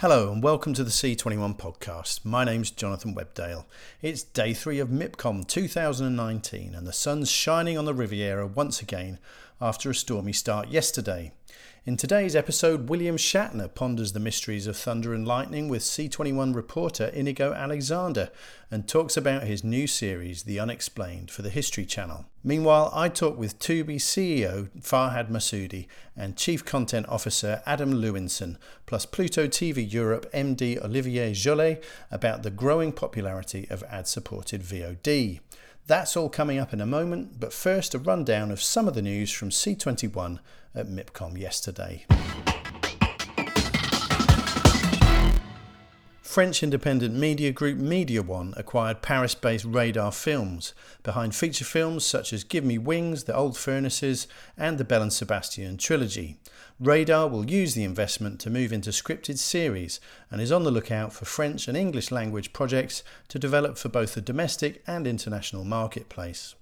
Hello and welcome to the C21 podcast. My name's Jonathan Webdale. It's day three of MIPCOM 2019 and the sun's shining on the Riviera once again after a stormy start yesterday. In today's episode, William Shatner ponders the mysteries of thunder and lightning with C21 reporter Inigo Alexander and talks about his new series, The Unexplained, for the History Channel. Meanwhile, I talk with Tubi CEO Farhad Massoudi and Chief Content Officer Adam Lewinson, plus Pluto TV Europe MD Olivier Jollet about the growing popularity of ad supported VOD. That's all coming up in a moment, but first a rundown of some of the news from C21 at MIPCOM yesterday. French independent media group Mediawan acquired Paris based Radar Films, behind feature films such as Give Me Wings, The Old Furnaces, and the Belle and Sebastian trilogy. Radar will use the investment to move into scripted series and is on the lookout for French and English language projects to develop for both the domestic and international marketplace.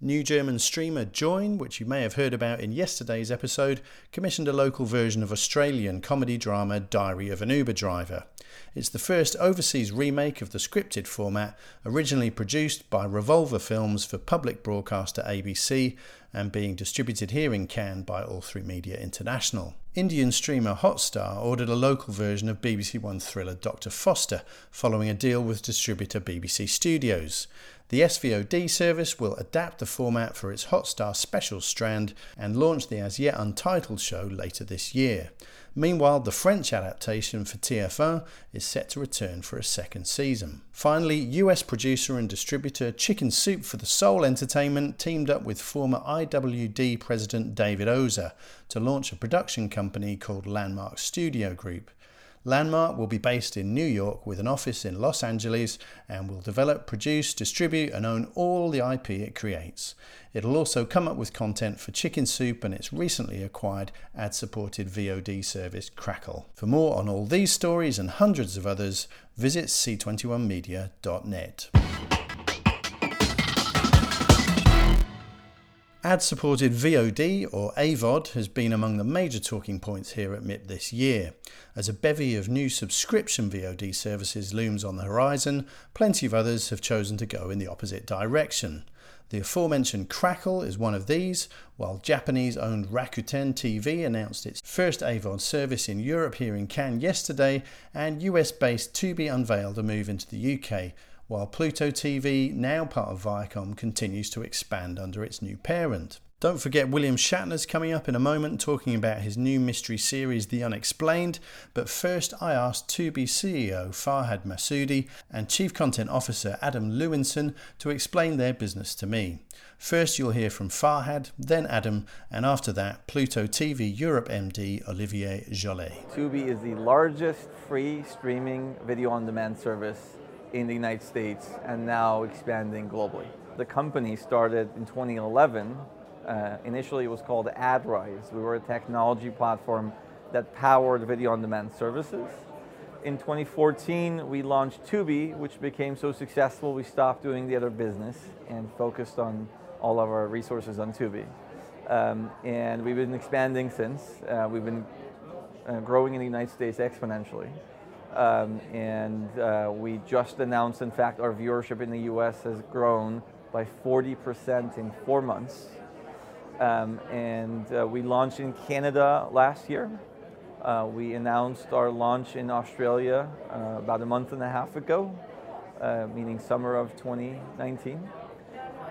New German streamer Joyn, which you may have heard about in yesterday's episode, commissioned a local version of Australian comedy drama Diary of an Uber Driver. It's the first overseas remake of the scripted format, originally produced by Revolver Films for public broadcaster ABC and being distributed here in Cannes by All3Media International. Indian streamer Hotstar ordered a local version of BBC One thriller Dr. Foster, following a deal with distributor BBC Studios. The SVOD service will adapt the format for its Hotstar special strand and launch the as yet untitled show later this year. Meanwhile, the French adaptation for TF1 is set to return for a second season. Finally, US producer and distributor Chicken Soup for the Soul Entertainment teamed up with former IWD president David Ozer to launch a production company called Landmark Studio Group. Landmark will be based in New York with an office in Los Angeles and will develop, produce, distribute, and own all the IP it creates. It'll also come up with content for Chicken Soup and its recently acquired ad supported VOD service Crackle. For more on all these stories and hundreds of others, visit c21media.net. Ad supported VOD or AVOD has been among the major talking points here at MIP this year. As a bevy of new subscription VOD services looms on the horizon, plenty of others have chosen to go in the opposite direction. The aforementioned Crackle is one of these, while Japanese owned Rakuten TV announced its first AVOD service in Europe here in Cannes yesterday, and US based Tubi unveiled a move into the UK while Pluto TV, now part of Viacom, continues to expand under its new parent. Don't forget William Shatner's coming up in a moment talking about his new mystery series The Unexplained, but first I asked Tubi CEO Farhad Massoudi and Chief Content Officer Adam Lewinson to explain their business to me. First you'll hear from Farhad, then Adam, and after that Pluto TV Europe MD Olivier Jollet. Tubi is the largest free streaming video on demand service in the United States and now expanding globally. The company started in 2011. Uh, initially, it was called AdRise. We were a technology platform that powered video on demand services. In 2014, we launched Tubi, which became so successful we stopped doing the other business and focused on all of our resources on Tubi. Um, and we've been expanding since. Uh, we've been uh, growing in the United States exponentially. Um, and uh, we just announced, in fact, our viewership in the US has grown by 40% in four months. Um, and uh, we launched in Canada last year. Uh, we announced our launch in Australia uh, about a month and a half ago, uh, meaning summer of 2019.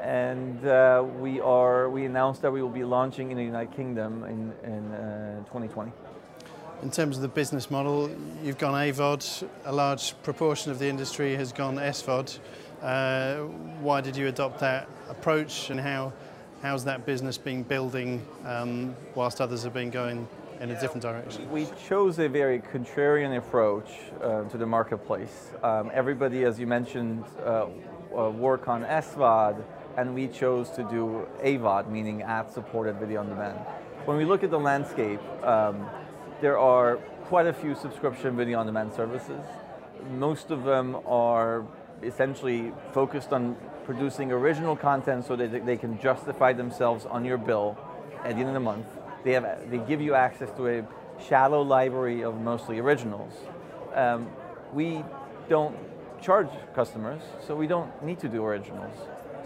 And uh, we are we announced that we will be launching in the United Kingdom in, in 2020. In terms of the business model, you've gone AVOD, a large proportion of the industry has gone SVOD. Uh, why did you adopt that approach and how, how's that business been building um, whilst others have been going in a different direction? We chose a very contrarian approach uh, to the marketplace. Um, everybody, as you mentioned, uh, uh work on SVOD, and we chose to do AVOD, meaning ad-supported video on demand. When we look at the landscape, um, there are quite a few subscription video on demand services. Most of them are essentially focused on producing original content so that they can justify themselves on your bill at the end of the month. They, have, they give you access to a shallow library of mostly originals. Um, we don't charge customers, so we don't need to do originals.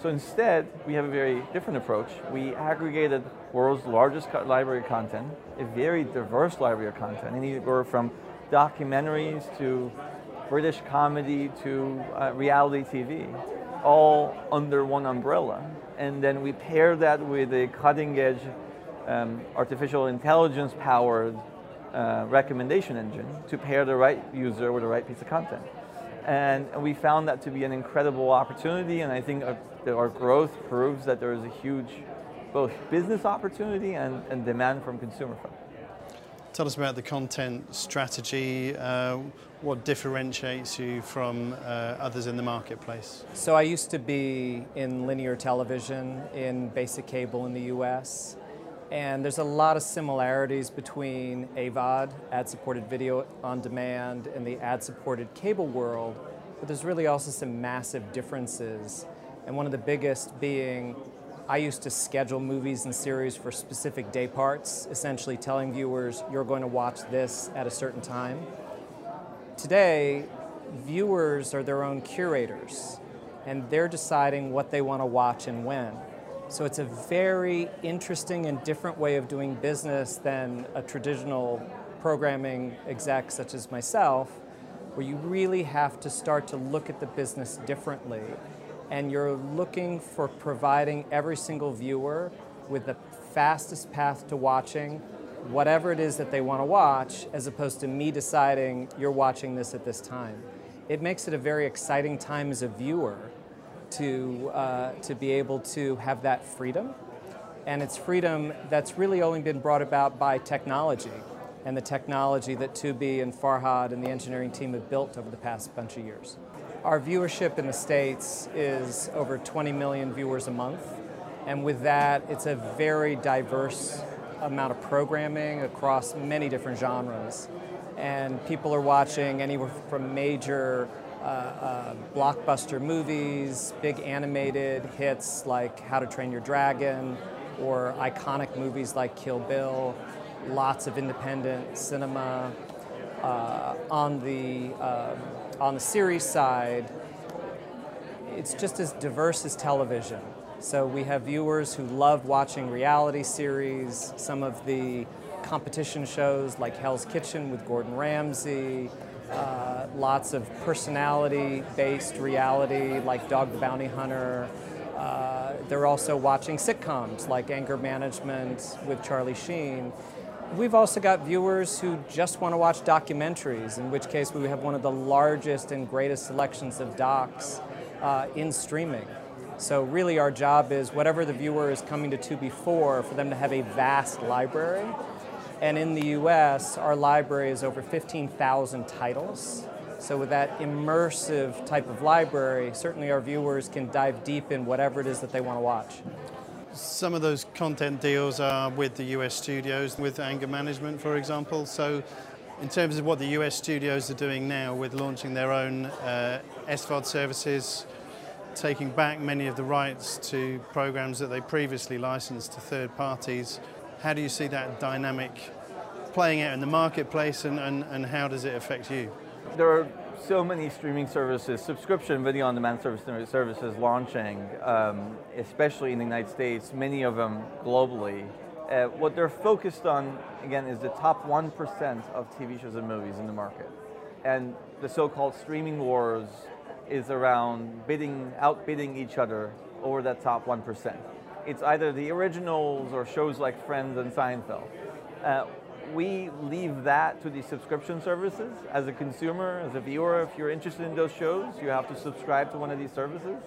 So instead, we have a very different approach. We aggregated world's largest library of content, a very diverse library of content, anywhere from documentaries to British comedy to uh, reality TV, all under one umbrella. And then we pair that with a cutting edge um, artificial intelligence powered uh, recommendation engine to pair the right user with the right piece of content. And, and we found that to be an incredible opportunity, and I think our, our growth proves that there is a huge both business opportunity and, and demand from consumer folks. Tell us about the content strategy. Uh, what differentiates you from uh, others in the marketplace? So, I used to be in linear television in basic cable in the US, and there's a lot of similarities between AVOD, ad supported video on demand, and the ad supported cable world, but there's really also some massive differences. And one of the biggest being I used to schedule movies and series for specific day parts, essentially telling viewers, you're going to watch this at a certain time. Today, viewers are their own curators, and they're deciding what they want to watch and when. So it's a very interesting and different way of doing business than a traditional programming exec such as myself, where you really have to start to look at the business differently and you're looking for providing every single viewer with the fastest path to watching whatever it is that they want to watch, as opposed to me deciding you're watching this at this time. It makes it a very exciting time as a viewer to, uh, to be able to have that freedom. And it's freedom that's really only been brought about by technology and the technology that Tubi and Farhad and the engineering team have built over the past bunch of years. Our viewership in the States is over 20 million viewers a month. And with that, it's a very diverse amount of programming across many different genres. And people are watching anywhere from major uh, uh, blockbuster movies, big animated hits like How to Train Your Dragon, or iconic movies like Kill Bill, lots of independent cinema. Uh, on the um, on the series side, it's just as diverse as television. So we have viewers who love watching reality series, some of the competition shows like Hell's Kitchen with Gordon Ramsay, uh, lots of personality based reality like Dog the Bounty Hunter. Uh, they're also watching sitcoms like Anger Management with Charlie Sheen. We've also got viewers who just want to watch documentaries, in which case we have one of the largest and greatest selections of docs uh, in streaming. So really our job is whatever the viewer is coming to Tubi for, for them to have a vast library. And in the US, our library is over 15,000 titles. So with that immersive type of library, certainly our viewers can dive deep in whatever it is that they want to watch. Some of those content deals are with the US studios, with anger management, for example. So, in terms of what the US studios are doing now with launching their own uh, SVOD services, taking back many of the rights to programs that they previously licensed to third parties, how do you see that dynamic playing out in the marketplace and, and, and how does it affect you? There are so many streaming services, subscription video on demand service, services launching, um, especially in the United States, many of them globally. Uh, what they're focused on, again, is the top 1% of TV shows and movies in the market. And the so called streaming wars is around bidding, outbidding each other over that top 1%. It's either the originals or shows like Friends and Seinfeld. Uh, we leave that to the subscription services. As a consumer, as a viewer, if you're interested in those shows, you have to subscribe to one of these services,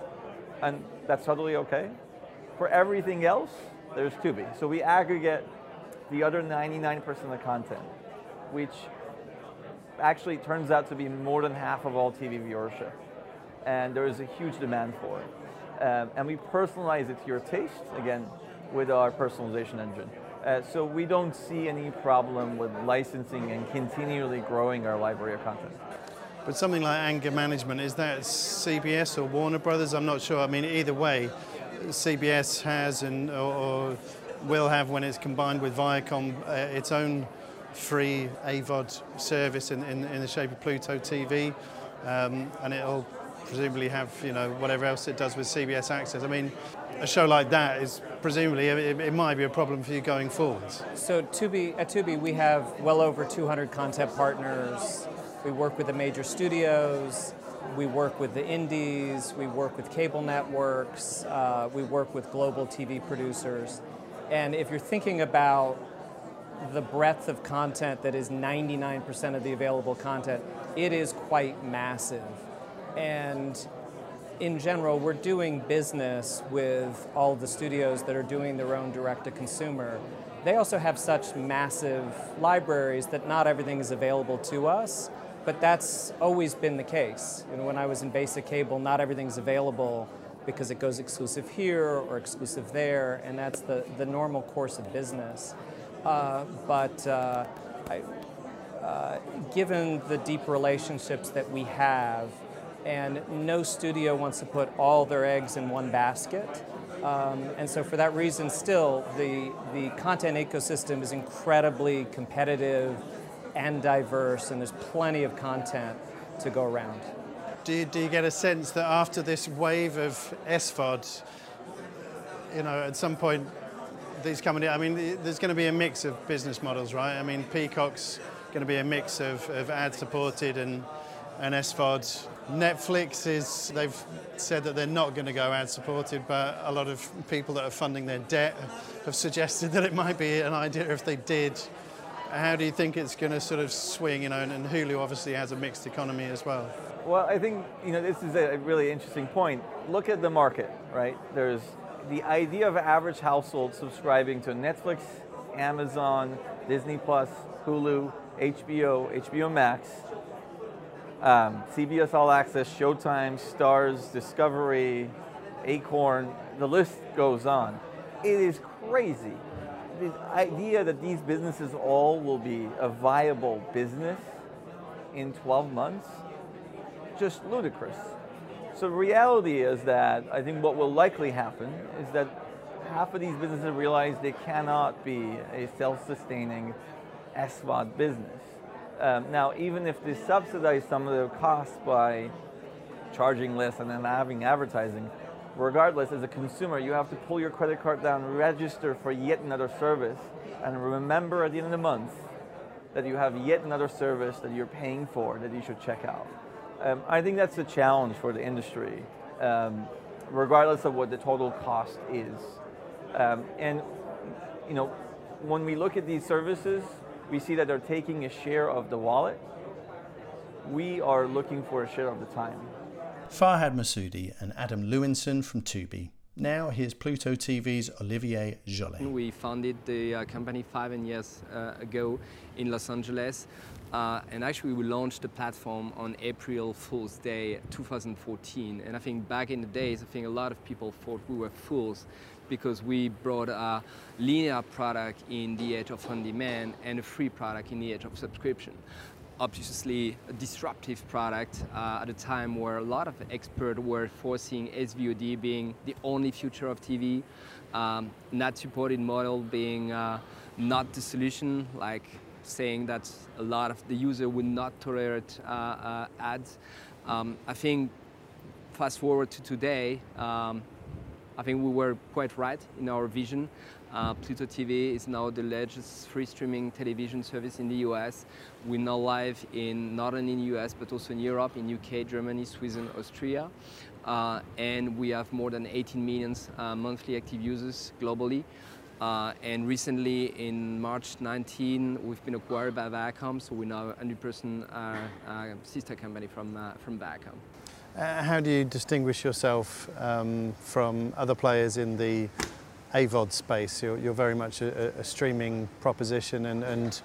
and that's totally okay. For everything else, there's Tubi. So we aggregate the other 99% of the content, which actually turns out to be more than half of all TV viewership. And there is a huge demand for it. Um, and we personalize it to your taste, again, with our personalization engine. Uh, so we don't see any problem with licensing and continually growing our library of content. But something like anger management, is that CBS or Warner Brothers? I'm not sure. I mean, either way, CBS has and or, or will have when it's combined with Viacom uh, its own free AVOD service in, in, in the shape of Pluto TV, um, and it'll presumably have you know whatever else it does with CBS Access. I mean, a show like that is presumably it, it might be a problem for you going forwards. So Tubi, at Tubi we have well over 200 content partners. We work with the major studios. We work with the indies. We work with cable networks. Uh, we work with global TV producers. And if you're thinking about the breadth of content that is 99% of the available content, it is quite massive. And in general, we're doing business with all the studios that are doing their own direct to consumer. They also have such massive libraries that not everything is available to us, but that's always been the case. You know, when I was in basic cable, not everything's available because it goes exclusive here or exclusive there, and that's the, the normal course of business. Uh, but uh, I, uh, given the deep relationships that we have, and no studio wants to put all their eggs in one basket. Um, and so, for that reason, still, the, the content ecosystem is incredibly competitive and diverse, and there's plenty of content to go around. Do you, do you get a sense that after this wave of SVOD, you know, at some point, these companies, I mean, there's going to be a mix of business models, right? I mean, Peacock's going to be a mix of, of ad supported and, and SVOD. Netflix is, they've said that they're not going to go ad supported, but a lot of people that are funding their debt have suggested that it might be an idea if they did. How do you think it's going to sort of swing, you know, and, Hulu obviously has a mixed economy as well? Well, I think, you know, this is a really interesting point. Look at the market, right? There's the idea of average household subscribing to Netflix, Amazon, Disney Plus, Hulu, HBO, HBO Max, um, CBS All Access, Showtime, Starz, Discovery, Acorn, the list goes on. It is crazy. The idea that these businesses all will be a viable business in 12 months, just ludicrous. So the reality is that I think what will likely happen is that half of these businesses realize they cannot be a self-sustaining SVOD business. Um, now, even if they subsidize some of the costs by charging less and then having advertising, regardless, as a consumer, you have to pull your credit card down, register for yet another service, and remember at the end of the month that you have yet another service that you're paying for that you should check out. Um, I think that's a challenge for the industry, um, regardless of what the total cost is. Um, and you know, when we look at these services, we see that they're taking a share of the wallet. We are looking for a share of the time. Farhad Massoudi and Adam Lewinson from Tubi. Now here's Pluto TV's Olivier Joly. We founded the uh, company five and years uh, ago in Los Angeles. Uh, and actually, we launched the platform on April Fool's Day 2014. And I think back in the days, I think a lot of people thought we were fools because we brought a linear product in the age of on demand and a free product in the age of subscription. Obviously, a disruptive product uh, at a time where a lot of experts were forcing SVOD being the only future of TV, um, not supported model being uh, not the solution, like saying that a lot of the user would not tolerate uh, uh ads. Um, I think fast forward to today, um, I think we were quite right in our vision. Uh, Pluto TV is now the largest free streaming television service in the US. We're now live in not only in the US but also in Europe, in UK, Germany, Sweden, Austria. Uh, and we have more than 18 million uh, monthly active users globally. Uh, and recently, in March 19, we've been acquired by Viacom, so we're now a 100% uh, uh, sister company from, uh, from Viacom. Uh, how do you distinguish yourself um, from other players in the AVOD space? You're, you're very much a, a, streaming proposition and, and,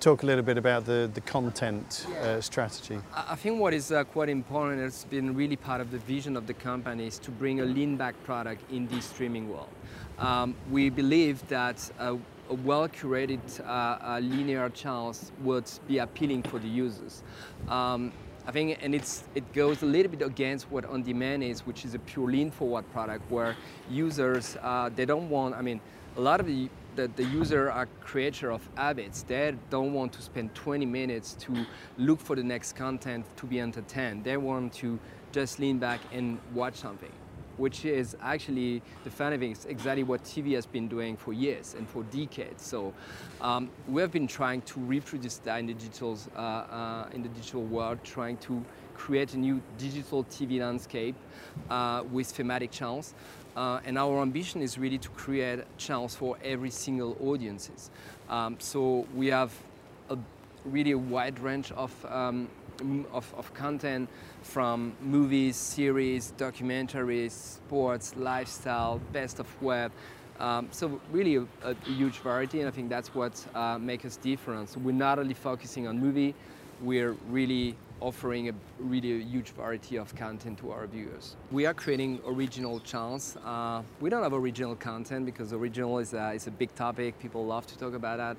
talk a little bit about the, the content uh, strategy. I think what is uh, quite important, it's been really part of the vision of the company, is to bring a lean back product in the streaming world. Um, we believe that a, a well curated uh, uh, linear channels would be appealing for the users. Um, I think, and it's it goes a little bit against what on demand is, which is a pure lean forward product where users uh, they don't want. I mean, a lot of the that the user are creator of habits. They don't want to spend 20 minutes to look for the next content to be entertained. They want to just lean back and watch something, which is actually is exactly what TV has been doing for years and for decades. So um, we have been trying to reproduce that in the digital uh, uh, in the digital world, trying to create a new digital TV landscape uh, with thematic channels. Uh, and our ambition is really to create channels for every single audiences. Um, so we have a really a wide range of, um, of, of, content from movies, series, documentaries, sports, lifestyle, best of web. Um, so really a, a, huge variety, and I think that's what uh, makes us different. So we're not only focusing on movie, we're really offering a really huge variety of content to our viewers. We are creating original channels. Uh, we don't have original content because original is a, is a big topic. People love to talk about that.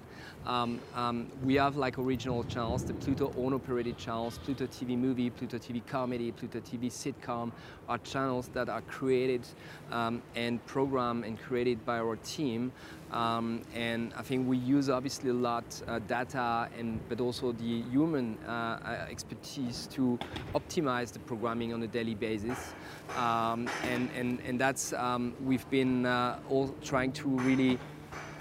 Um, um, we have like original channels, the Pluto own operated channels, Pluto TV movie, Pluto TV comedy, Pluto TV sitcom are channels that are created um, and programmed and created by our team. Um, and I think we use obviously a lot uh, data and but also the human uh, uh expertise to optimize the programming on a daily basis. Um, and, and, and that's um, we've been uh, all trying to really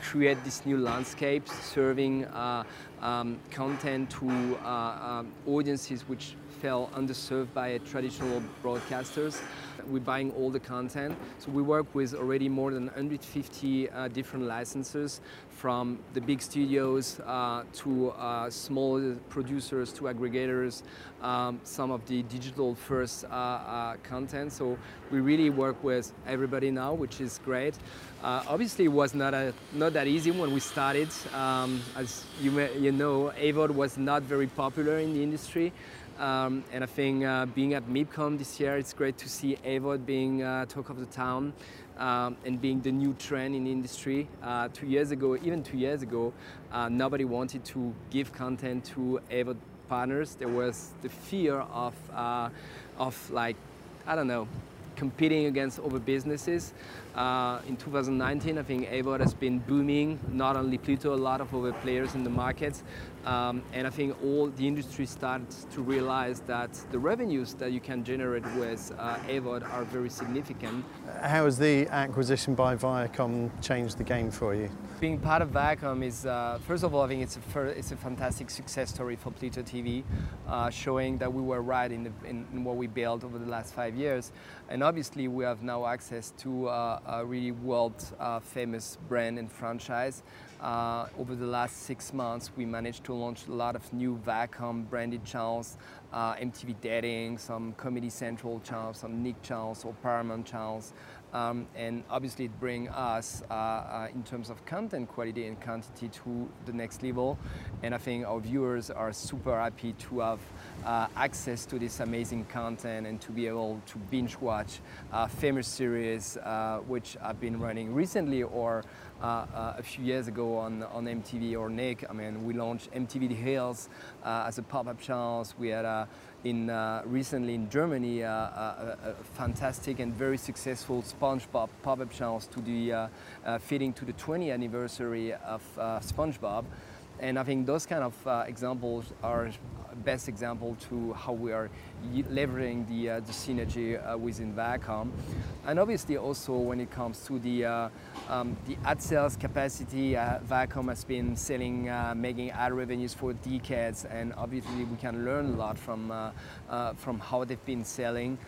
create this new landscape, serving uh, um, content to uh, um, audiences which felt underserved by traditional broadcasters. We're buying all the content. So we work with already more than 150 uh, different licenses from the big studios uh, to uh, small producers to aggregators, um, some of the digital first uh, uh, content. So we really work with everybody now, which is great. Uh, obviously, it was not, a, not that easy when we started. Um, as you, may, you know, AVOD was not very popular in the industry. Um, and I think uh, being at MIPCOM this year, it's great to see AVOD being uh, talk of the town um, and being the new trend in the industry. Uh, two years ago, even two years ago, uh, nobody wanted to give content to AVOD partners. There was the fear of, uh, of like, I don't know, competing against other businesses. Uh, in 2019, I think AVOD has been booming, not only Pluto, a lot of other players in the market. Um, and I think all the industry starts to realize that the revenues that you can generate with uh, AVOD are very significant. How has the acquisition by Viacom changed the game for you? Being part of Viacom is, uh, first of all, I think it's a, it's a fantastic success story for Pluto TV, uh, showing that we were right in, the, in, in, what we built over the last five years. And obviously, we have now access to uh, a really world uh, famous brand and franchise. Uh, over the last six months, we managed to launch a lot of new Viacom branded channels, uh, MTV Dating, some Comedy Central channels, some Nick channels or Paramount channels. Um, and obviously it brings us uh, uh, in terms of content quality and quantity to the next level and I think our viewers are super happy to have uh, access to this amazing content and to be able to binge watch uh, famous series uh, which have been running recently or uh, a few years ago on, on MTV or Nick. I mean, we launched MTV The Hills as a pop-up channel. We had in uh, recently in Germany uh, a, a, fantastic and very successful SpongeBob pop-up channels to the uh, fitting to the 20th anniversary of SpongeBob. And I think those kind of uh, examples are best example to how we are leveraging the, uh, the synergy uh, within Viacom. And obviously also when it comes to the, uh, um, the ad sales capacity, uh, Viacom has been selling, uh, making ad revenues for decades and obviously we can learn a lot from, from how they've been selling.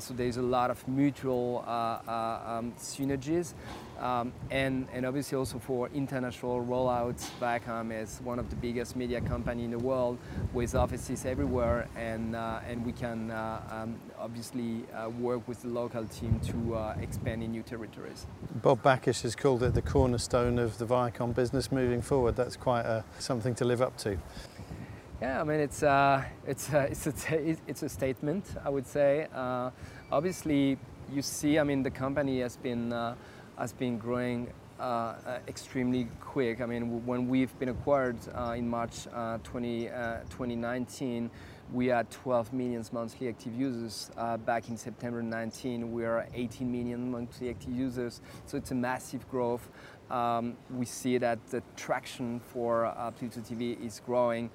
so there's a lot of mutual um, synergies. Um, and, and obviously also for international rollouts, Viacom is one of the biggest media company in the world with offices everywhere and, uh, and we can uh, um, obviously uh, work with the local team to uh, expand in new territories. Bob Bakish has called it the cornerstone of the Viacom business moving forward. That's quite a, something to live up to. Yeah, I mean, it's, uh, it's, uh, it's, a, it's a statement, I would say. obviously, you see, I mean, the company has been has been growing uh, uh, extremely quick. I mean, when we've been acquired uh, in March uh, 20, uh, 2019, we had 12 million monthly active users. Uh, back in September 19, we are 18 million monthly active users. So it's a massive growth. um, we see that the traction for uh, Pluto TV is growing,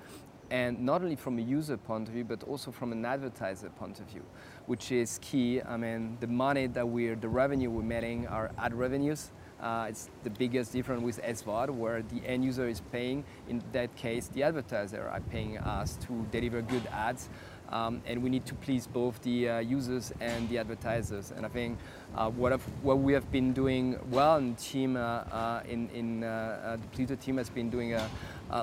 and not only from a user point of view, but also from an advertiser point of view, which is key. I mean, the money that we're, the revenue we're making are ad revenues. Uh, it's the biggest difference with SVOD, where the end user is paying. In that case, the advertiser are paying us to deliver good ads. Um, and we need to please both the uh, users and the advertisers. And I think uh, what, what, we have been doing well in team, uh, uh in, in uh, uh, the Pluto team has been doing a,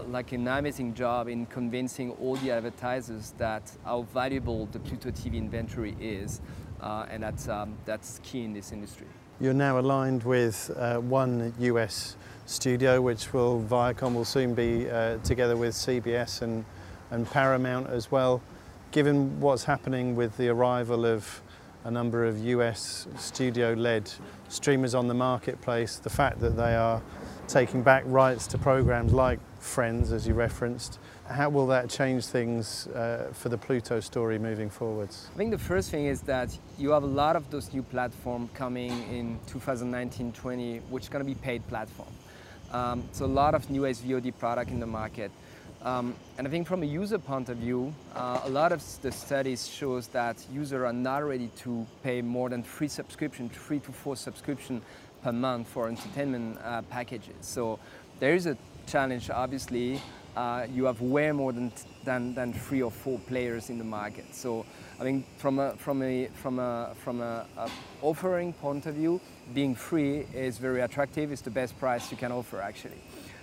like an amazing job in convincing all the advertisers that how valuable the Pluto TV inventory is, and that's, um, that's key in this industry. You're now aligned with uh, one US studio, which will Viacom will soon be uh, together with CBS and, and Paramount as well. Given what's happening with the arrival of a number of US studio-led streamers on the marketplace, the fact that they are taking back rights to programs like Friends, as you referenced, how will that change things uh, for the Pluto story moving forwards? I think the first thing is that you have a lot of those new platforms coming in 2019-20, which is going to be paid platform. Um, so a lot of new SVOD product in the market. Um, and I think from a user point of view, uh, a lot of the studies shows that users are not ready to pay more than three subscription, three to four subscription per month for entertainment uh, packages. So there is a challenge, obviously. Uh, you have way more than, than, than three or four players in the market. So I think from a, from a, from a, from a, a offering point of view, being free is very attractive. It's the best price you can offer, actually.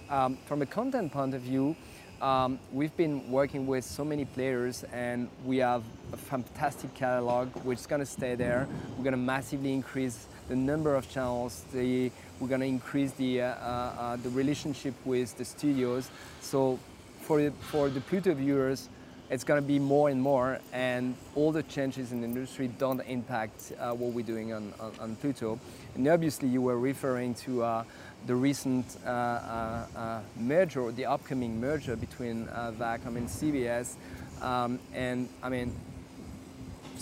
Um, from a content point of view, um, we've been working with so many players and we have a fantastic catalog which is going to stay there. We're going to massively increase the number of channels. The, we're going to increase the, uh, uh, uh, the relationship with the studios. So for, for the Pluto viewers, it's going to be more and more, and all the changes in the industry don't impact uh, what we're doing on, on, on, Pluto. And obviously, you were referring to uh, the recent uh, uh, uh, merger, the upcoming merger between Viacom and CBS. Um, and I mean,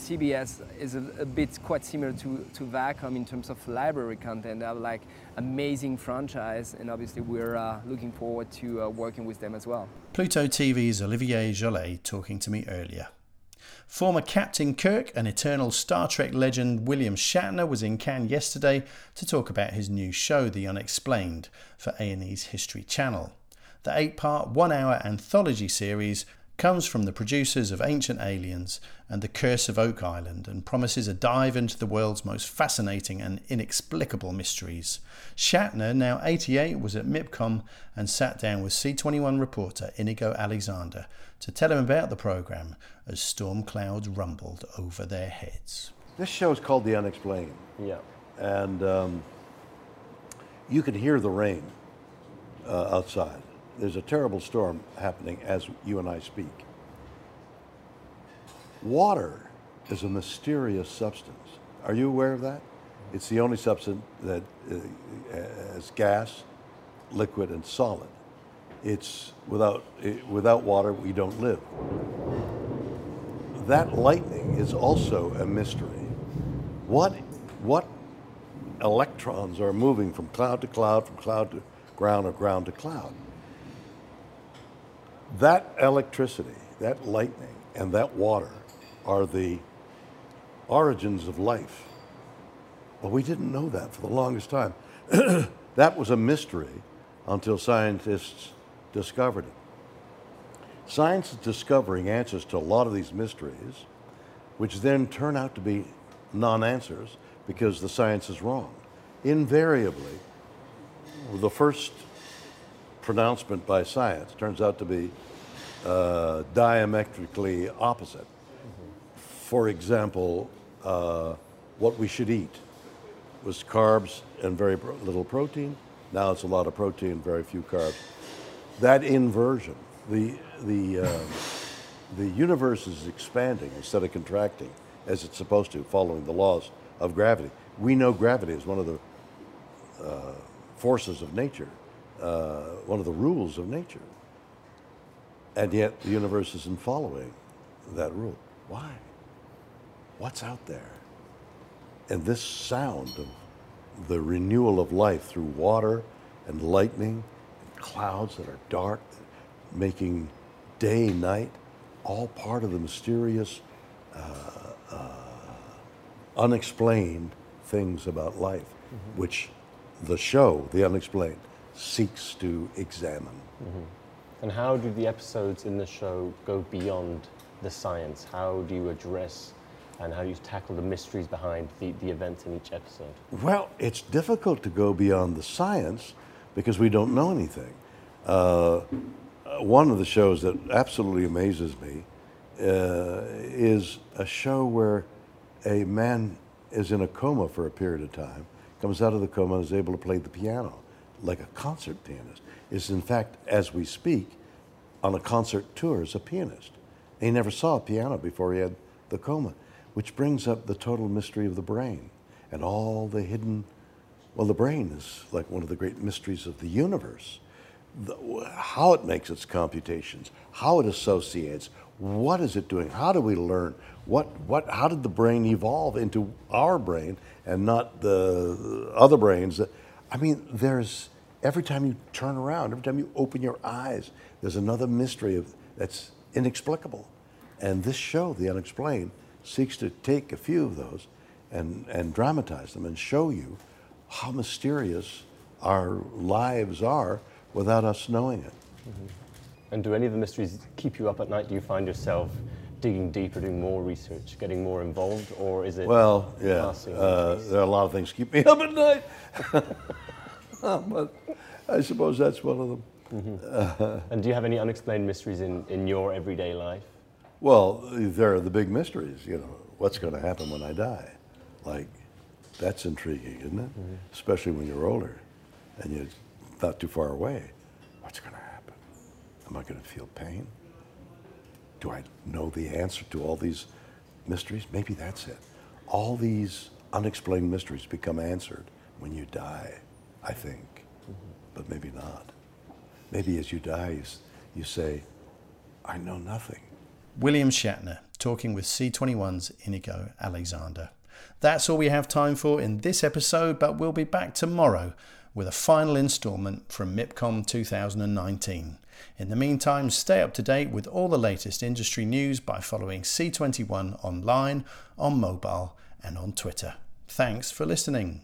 CBS is a, a, bit quite similar to, to Viacom in terms of library content. They have like amazing franchise, and obviously we're uh, looking forward to uh, working with them as well. Pluto TV's Olivier Joly talking to me earlier. Former Captain Kirk and eternal Star Trek legend William Shatner was in Cannes yesterday to talk about his new show, The Unexplained, for A&E's History Channel. The eight-part, one-hour anthology series comes from the producers of Ancient Aliens and The Curse of Oak Island and promises a dive into the world's most fascinating and inexplicable mysteries. Shatner, now 88, was at MIPCOM and sat down with C21 reporter Inigo Alexander to tell him about the programme as storm clouds rumbled over their heads. This show is called The Unexplained. Yeah. And um, you can hear the rain uh, outside there's a terrible storm happening as you and I speak. Water is a mysterious substance. Are you aware of that? It's the only substance that uh, is gas, liquid, and solid. It's without, it, without water, we don't live. That lightning is also a mystery. What, what electrons are moving from cloud to cloud, from cloud to ground, or ground to cloud? That electricity, that lightning, and that water are the origins of life. Well, we didn't know that for the longest time. that was a mystery until scientists discovered it. Science is discovering answers to a lot of these mysteries, which then turn out to be non answers because the science is wrong. Invariably, the first pronouncement by science turns out to be uh, diametrically opposite. Mm-hmm. For example, uh, what we should eat was carbs and very little protein. Now it's a lot of protein, very few carbs. That inversion, the, the, uh, the universe is expanding instead of contracting as it's supposed to, following the laws of gravity. We know gravity is one of the uh, forces of nature uh, one of the rules of nature. And yet the universe isn't following that rule. Why? What's out there? And this sound of the renewal of life through water and lightning and clouds that are dark, making day, night, all part of the mysterious, uh, uh, unexplained things about life, mm-hmm. which the show, The Unexplained, seeks to examine. Mm-hmm. And how do the episodes in the show go beyond the science? How do you address and how do you tackle the mysteries behind the, the events in each episode? Well, it's difficult to go beyond the science because we don't know anything. Uh, one of the shows that absolutely amazes me uh, is a show where a man is in a coma for a period of time, comes out of the coma and is able to play the piano like a concert pianist. Is in fact, as we speak, on a concert tour as a pianist. And he never saw a piano before he had the coma, which brings up the total mystery of the brain and all the hidden. Well, the brain is like one of the great mysteries of the universe. The, how it makes its computations, how it associates, what is it doing? How do we learn? What, what, how did the brain evolve into our brain and not the other brains? That, I mean, there's every time you turn around, every time you open your eyes, there's another mystery of, that's inexplicable. And this show, The Unexplained, seeks to take a few of those and, and dramatize them and show you how mysterious our lives are without us knowing it. Mm-hmm. And do any of the mysteries keep you up at night? Do you find yourself digging deeper, doing more research, getting more involved, or is it? Well, yeah, uh, there are a lot of things keep me up at night, but I suppose that's one of them. Mm-hmm. Uh, and do you have any unexplained mysteries in, in your everyday life? Well, there are the big mysteries. You know, what's going to happen when I die? Like, that's intriguing, isn't it? Mm-hmm. Especially when you're older and you're not too far away. What's going to happen? Am I going to feel pain? Do I know the answer to all these mysteries? Maybe that's it. All these unexplained mysteries become answered when you die, I think, mm-hmm. but maybe not. Maybe as you die, you, you say, I know nothing. William Shatner talking with C21's Inigo Alexander. That's all we have time for in this episode, but we'll be back tomorrow with a final instalment from MIPCOM 2019. In the meantime, stay up to date with all the latest industry news by following C21 online, on mobile, and on Twitter. Thanks for listening.